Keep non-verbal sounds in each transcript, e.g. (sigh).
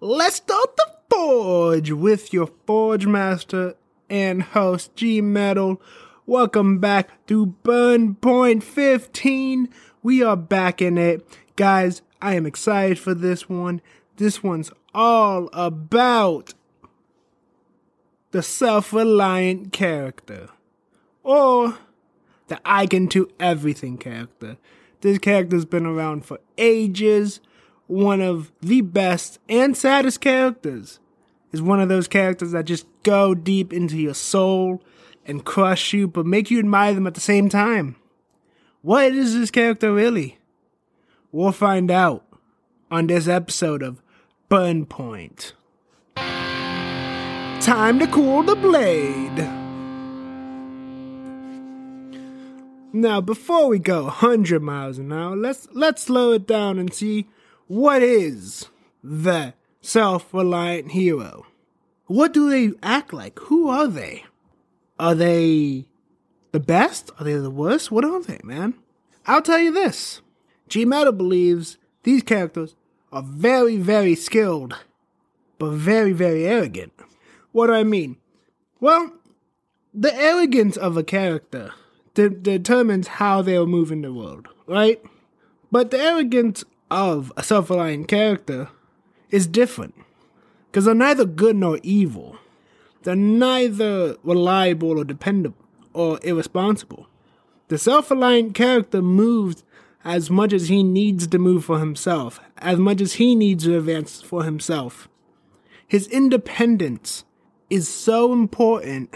let's start the forge with your forge master and host G Metal. Welcome back to Burn Point 15. We are back in it. Guys, I am excited for this one. This one's all about the self reliant character. Or the I can do everything character. This character's been around for ages. One of the best and saddest characters is one of those characters that just go deep into your soul and crush you, but make you admire them at the same time. What is this character really? We'll find out on this episode of Burn Point. Time to cool the blade. Now, before we go 100 miles an hour, let's let's slow it down and see what is the self-reliant hero. What do they act like? Who are they? Are they the best? Are they the worst? What are they, man? I'll tell you this. G Metal believes these characters are very, very skilled, but very, very arrogant. What do I mean? Well, the arrogance of a character de- determines how they'll move in the world, right? But the arrogance of a self reliant character is different. Because they're neither good nor evil. They're neither reliable or dependable or irresponsible. The self reliant character moves as much as he needs to move for himself, as much as he needs to advance for himself. His independence is so important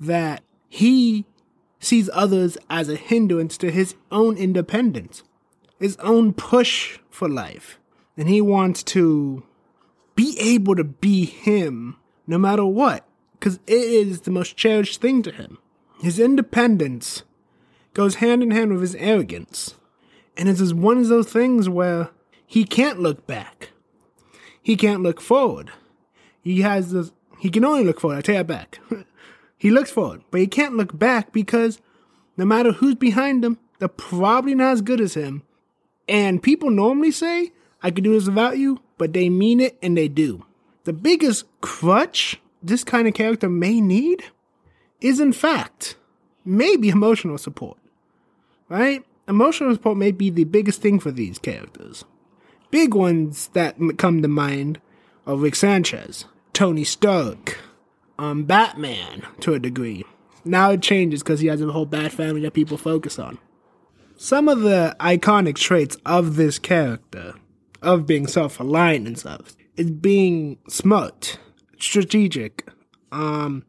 that he sees others as a hindrance to his own independence, his own push for life. And he wants to be able to be him no matter what, because it is the most cherished thing to him. His independence goes hand in hand with his arrogance. And it's one of those things where he can't look back. He can't look forward. He has this, he can only look forward. I take it back. (laughs) He looks forward, but he can't look back because no matter who's behind him, they're probably not as good as him. And people normally say, I could do this without you, but they mean it and they do. The biggest crutch this kind of character may need is, in fact, maybe emotional support. Right? Emotional support may be the biggest thing for these characters. Big ones that come to mind are Rick Sanchez, Tony Stark, um, Batman to a degree. Now it changes because he has a whole Bat family that people focus on. Some of the iconic traits of this character, of being self reliant and stuff, is being smart, strategic, um,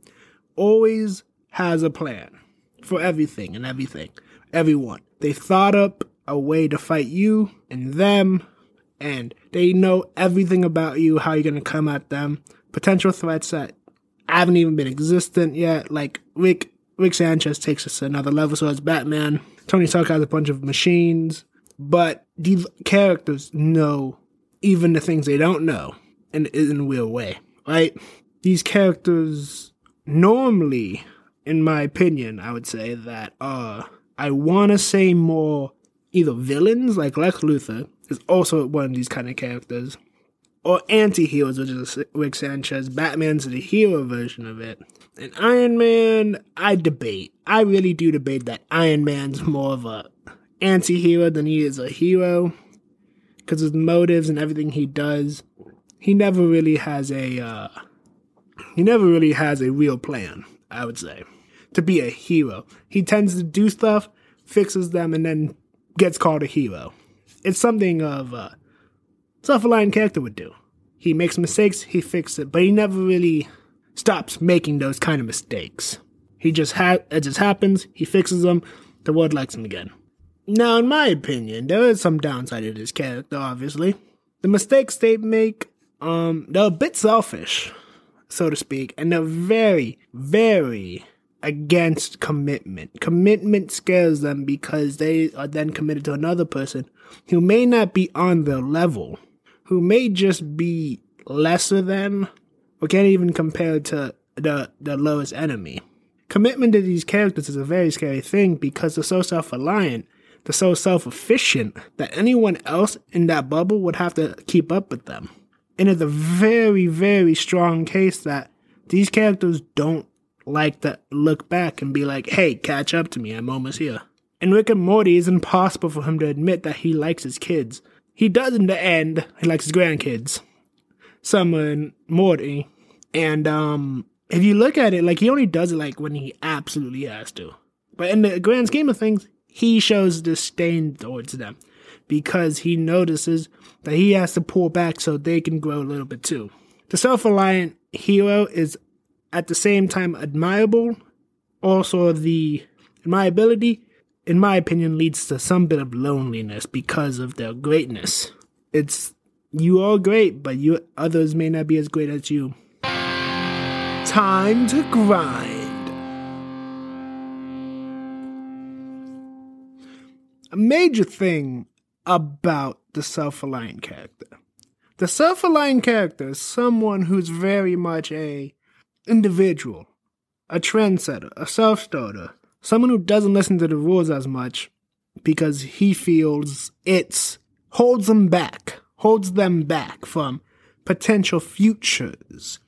always has a plan for everything and everything, everyone. They thought up a way to fight you and them, and they know everything about you, how you're gonna come at them, potential threats that haven't even been existent yet. Like Rick Rick Sanchez takes us to another level. So as Batman, Tony Stark has a bunch of machines, but these characters know even the things they don't know in in a weird way, right? These characters normally, in my opinion, I would say that uh I want to say more either villains like Lex Luthor is also one of these kind of characters or anti-heroes, which is Rick Sanchez. Batman's the hero version of it. And Iron Man, I debate. I really do debate that Iron Man's more of a anti-hero than he is a hero. Because his motives and everything he does, he never really has a, uh, he never really has a real plan, I would say, to be a hero. He tends to do stuff, fixes them, and then gets called a hero. It's something of a self-reliant character would do. He makes mistakes, he fixes it, but he never really stops making those kind of mistakes. He just ha- it just happens, he fixes them, the world likes him again. Now, in my opinion, there is some downside to this character, obviously. The mistakes they make, um, they're a bit selfish, so to speak, and they're very, very against commitment. Commitment scares them because they are then committed to another person who may not be on their level who may just be lesser than or can't even compare to the, the lowest enemy. Commitment to these characters is a very scary thing because they're so self reliant, they're so self efficient that anyone else in that bubble would have to keep up with them. And it's a very, very strong case that these characters don't like to look back and be like, hey, catch up to me, I'm almost here. And Rick and Morty, it's impossible for him to admit that he likes his kids. He does in the end, he likes his grandkids. And Morty. And um if you look at it, like he only does it like when he absolutely has to. But in the grand scheme of things, he shows disdain towards them because he notices that he has to pull back so they can grow a little bit too. The self reliant hero is at the same time admirable. Also, the admirability, in my opinion, leads to some bit of loneliness because of their greatness. It's you are great, but you others may not be as great as you. Time to grind. A major thing about the self-reliant character. The self-reliant character is someone who's very much a individual, a trendsetter, a self-starter, someone who doesn't listen to the rules as much because he feels it's holds them back, holds them back from potential futures.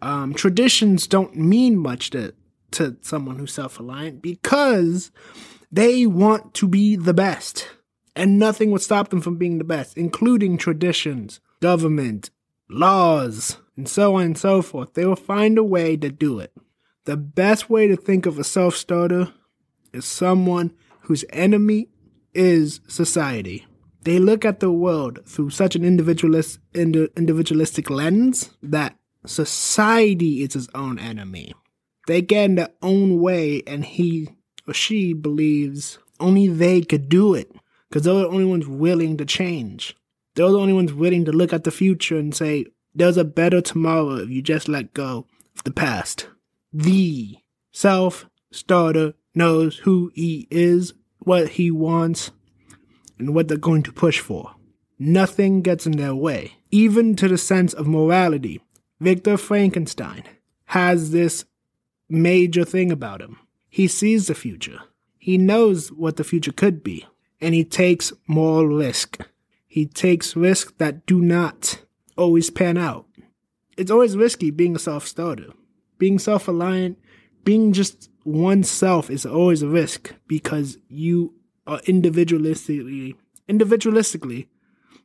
Um, traditions don't mean much to to someone who's self-reliant because they want to be the best, and nothing would stop them from being the best, including traditions, government, laws, and so on and so forth. They will find a way to do it. The best way to think of a self starter is someone whose enemy is society. They look at the world through such an individualist, individualistic lens that society is his own enemy. They get in their own way, and he or she believes only they could do it because they're the only ones willing to change. They're the only ones willing to look at the future and say, there's a better tomorrow if you just let go of the past. The self starter knows who he is, what he wants, and what they're going to push for. Nothing gets in their way, even to the sense of morality. Victor Frankenstein has this major thing about him. He sees the future. He knows what the future could be, and he takes moral risk. He takes risks that do not always pan out. It's always risky being a self starter. Being self reliant, being just oneself is always a risk because you are individualistically, individualistically,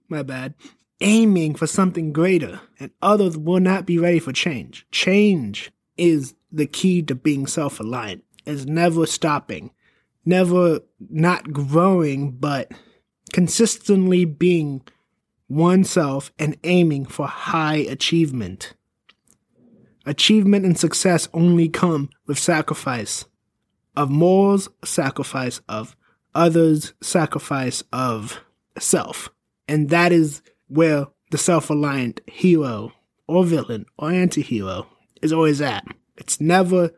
my bad, aiming for something greater, and others will not be ready for change. Change is the key to being self reliant, is never stopping, never not growing, but consistently being oneself and aiming for high achievement. Achievement and success only come with sacrifice of morals, sacrifice of others, sacrifice of self. And that is where the self reliant hero or villain or anti hero is always at. It's never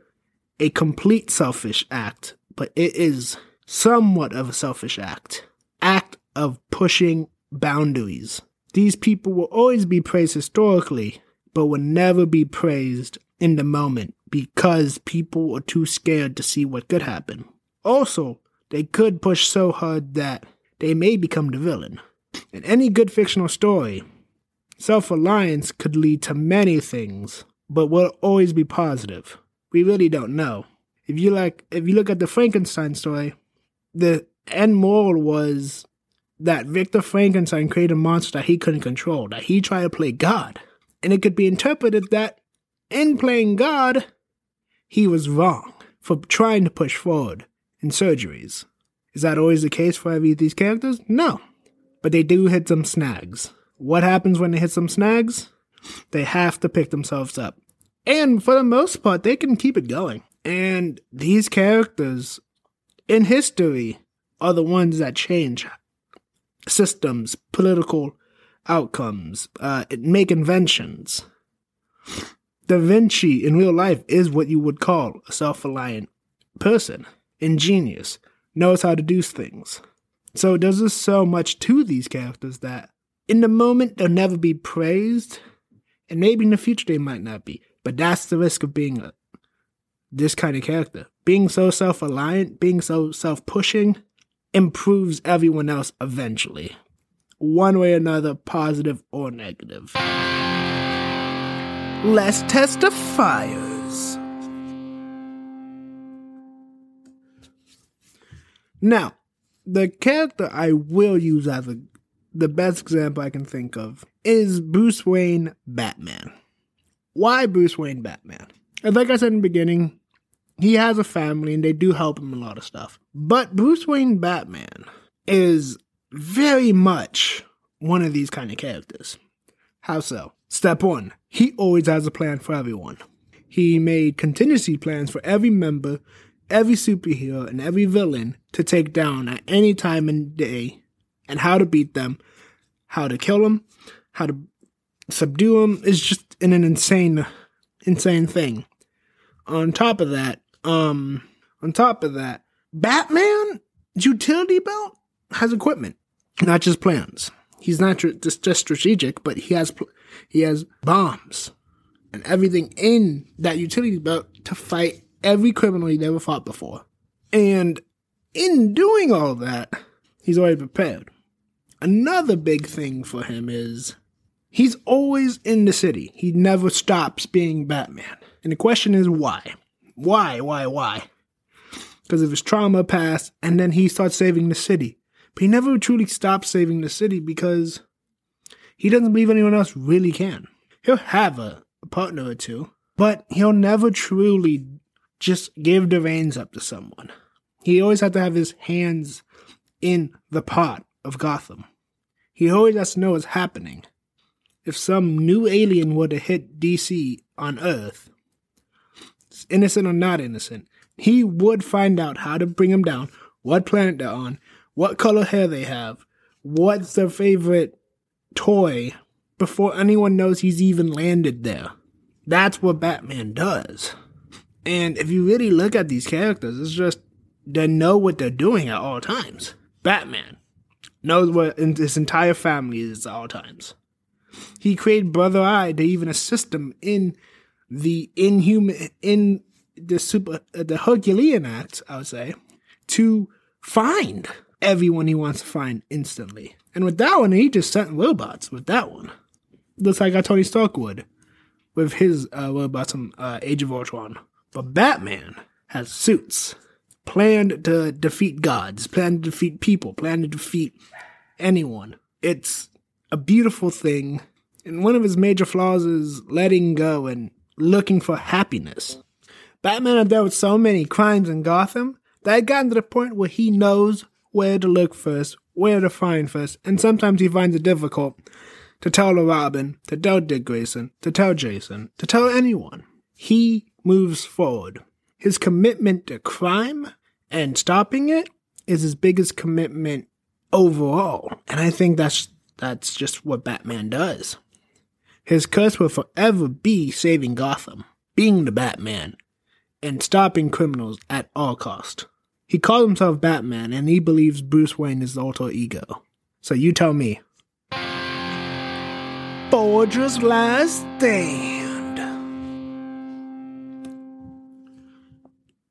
a complete selfish act, but it is somewhat of a selfish act. Act of pushing boundaries. These people will always be praised historically, but will never be praised in the moment because people are too scared to see what could happen. Also, they could push so hard that they may become the villain. In any good fictional story, self reliance could lead to many things, but will always be positive. We really don't know. If you like if you look at the Frankenstein story, the end moral was that Victor Frankenstein created a monster that he couldn't control, that he tried to play God. And it could be interpreted that in playing God, he was wrong for trying to push forward in surgeries. Is that always the case for every of these characters? No. But they do hit some snags. What happens when they hit some snags? They have to pick themselves up. And for the most part, they can keep it going. And these characters in history are the ones that change systems, political outcomes, uh, make inventions. Da Vinci in real life is what you would call a self reliant person, ingenious, knows how to do things. So there's just so much to these characters that in the moment they'll never be praised, and maybe in the future they might not be. But that's the risk of being a, this kind of character. Being so self reliant, being so self pushing, improves everyone else eventually. One way or another, positive or negative. Let's test the fires. Now, the character I will use as a, the best example I can think of is Bruce Wayne Batman. Why Bruce Wayne Batman? And like I said in the beginning, he has a family and they do help him a lot of stuff. But Bruce Wayne Batman is very much one of these kind of characters. How so? Step one, he always has a plan for everyone. He made contingency plans for every member, every superhero, and every villain to take down at any time the day, and how to beat them, how to kill them, how to subdue them. Is just an insane, insane thing. On top of that, um, on top of that, Batman utility belt has equipment, not just plans. He's not just, strategic, but he has he has bombs and everything in that utility belt to fight every criminal he never fought before. And in doing all that, he's already prepared. Another big thing for him is he's always in the city. He never stops being Batman. And the question is why? Why, why, why? Because of his trauma past, and then he starts saving the city. But he never truly stops saving the city because he doesn't believe anyone else really can. He'll have a, a partner or two, but he'll never truly just give the reins up to someone. He always has to have his hands in the pot of Gotham. He always has to know what's happening. If some new alien were to hit DC on Earth, innocent or not innocent, he would find out how to bring them down, what planet they're on, what color hair they have, what's their favorite toy, before anyone knows he's even landed there. That's what Batman does. And if you really look at these characters, it's just they know what they're doing at all times. Batman knows what his entire family is at all times. He created Brother Eye to even assist him in the inhuman in the super uh, the Herculean act, I would say, to find everyone he wants to find instantly. And with that one, he just sent robots with that one. Looks like a Tony Stark would with his uh, robots from uh, Age of Ultron. But Batman has suits planned to defeat gods, planned to defeat people, planned to defeat anyone. It's a beautiful thing. And one of his major flaws is letting go and looking for happiness. Batman had dealt with so many crimes in Gotham that it gotten to the point where he knows where to look first, where to find first, and sometimes he finds it difficult to tell a Robin, to tell Dick Grayson, to tell Jason, to tell anyone. He moves forward. His commitment to crime and stopping it is his biggest commitment overall. And I think that's that's just what Batman does. His curse will forever be saving Gotham, being the Batman, and stopping criminals at all cost. He calls himself Batman and he believes Bruce Wayne is the alter ego. So you tell me. Forger's Last Stand.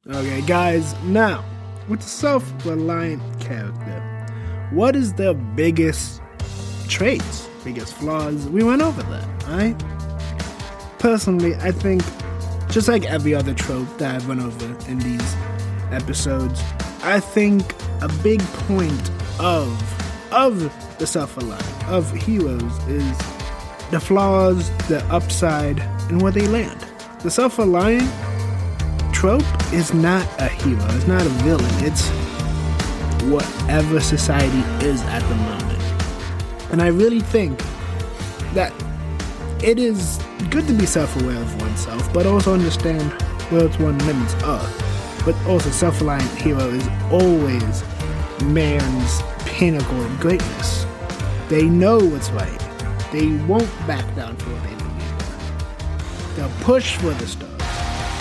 Okay, guys, now, with the self reliant character, what is their biggest traits, biggest flaws? We went over that, right? Personally, I think, just like every other trope that I've run over in these episodes, I think a big point of of the self-reliant of heroes is the flaws, the upside, and where they land. The self-reliant trope is not a hero, it's not a villain, it's whatever society is at the moment. And I really think that it is good to be self-aware of oneself, but also understand where one's limits are but also self-reliant hero is always man's pinnacle of greatness. They know what's right. They won't back down for what they believe. They'll push for the stars,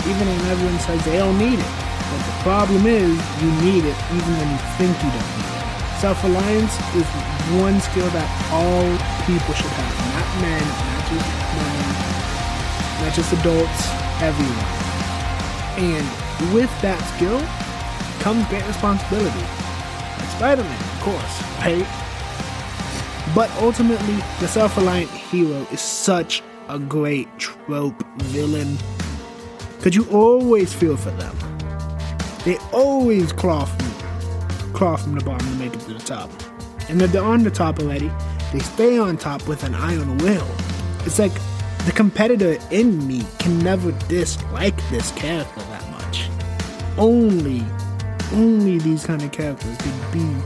even when everyone says they don't need it. But the problem is, you need it even when you think you don't need it. Self-reliance is one skill that all people should have, not men, not just women, not just adults, everyone. And with that skill comes great responsibility. Like Spider Man, of course, right? But ultimately, the self reliant hero is such a great trope villain. Because you always feel for them. They always claw from, claw from the bottom to make it to the top. And if they're on the top already, they stay on top with an iron will. It's like the competitor in me can never dislike this character. Only, only these kind of characters can be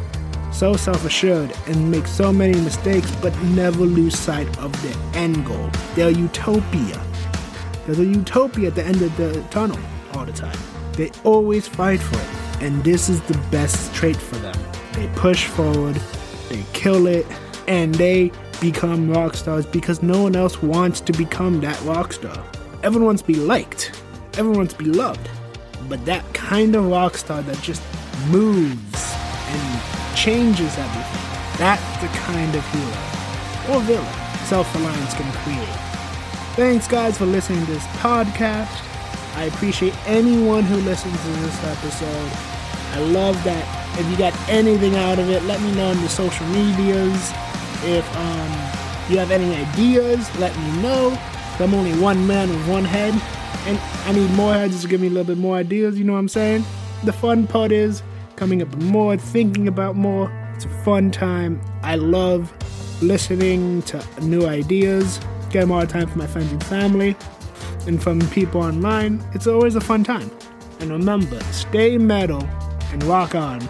so self assured and make so many mistakes, but never lose sight of their end goal, their utopia. There's a utopia at the end of the tunnel all the time. They always fight for it, and this is the best trait for them. They push forward, they kill it, and they become rock stars because no one else wants to become that rock star. Everyone wants to be liked, everyone wants to be loved, but that kind of rock star that just moves and changes everything, that's the kind of hero or villain self reliance can create. Thanks, guys, for listening to this podcast. I appreciate anyone who listens to this episode. I love that. If you got anything out of it, let me know on the social medias. If um, you have any ideas, let me know. I'm only one man with one head, and I need more heads to give me a little bit more ideas. You know what I'm saying? The fun part is coming up with more, thinking about more. It's a fun time. I love listening to new ideas, get more time for my friends and family, and from people online. It's always a fun time. And remember, stay metal and rock on.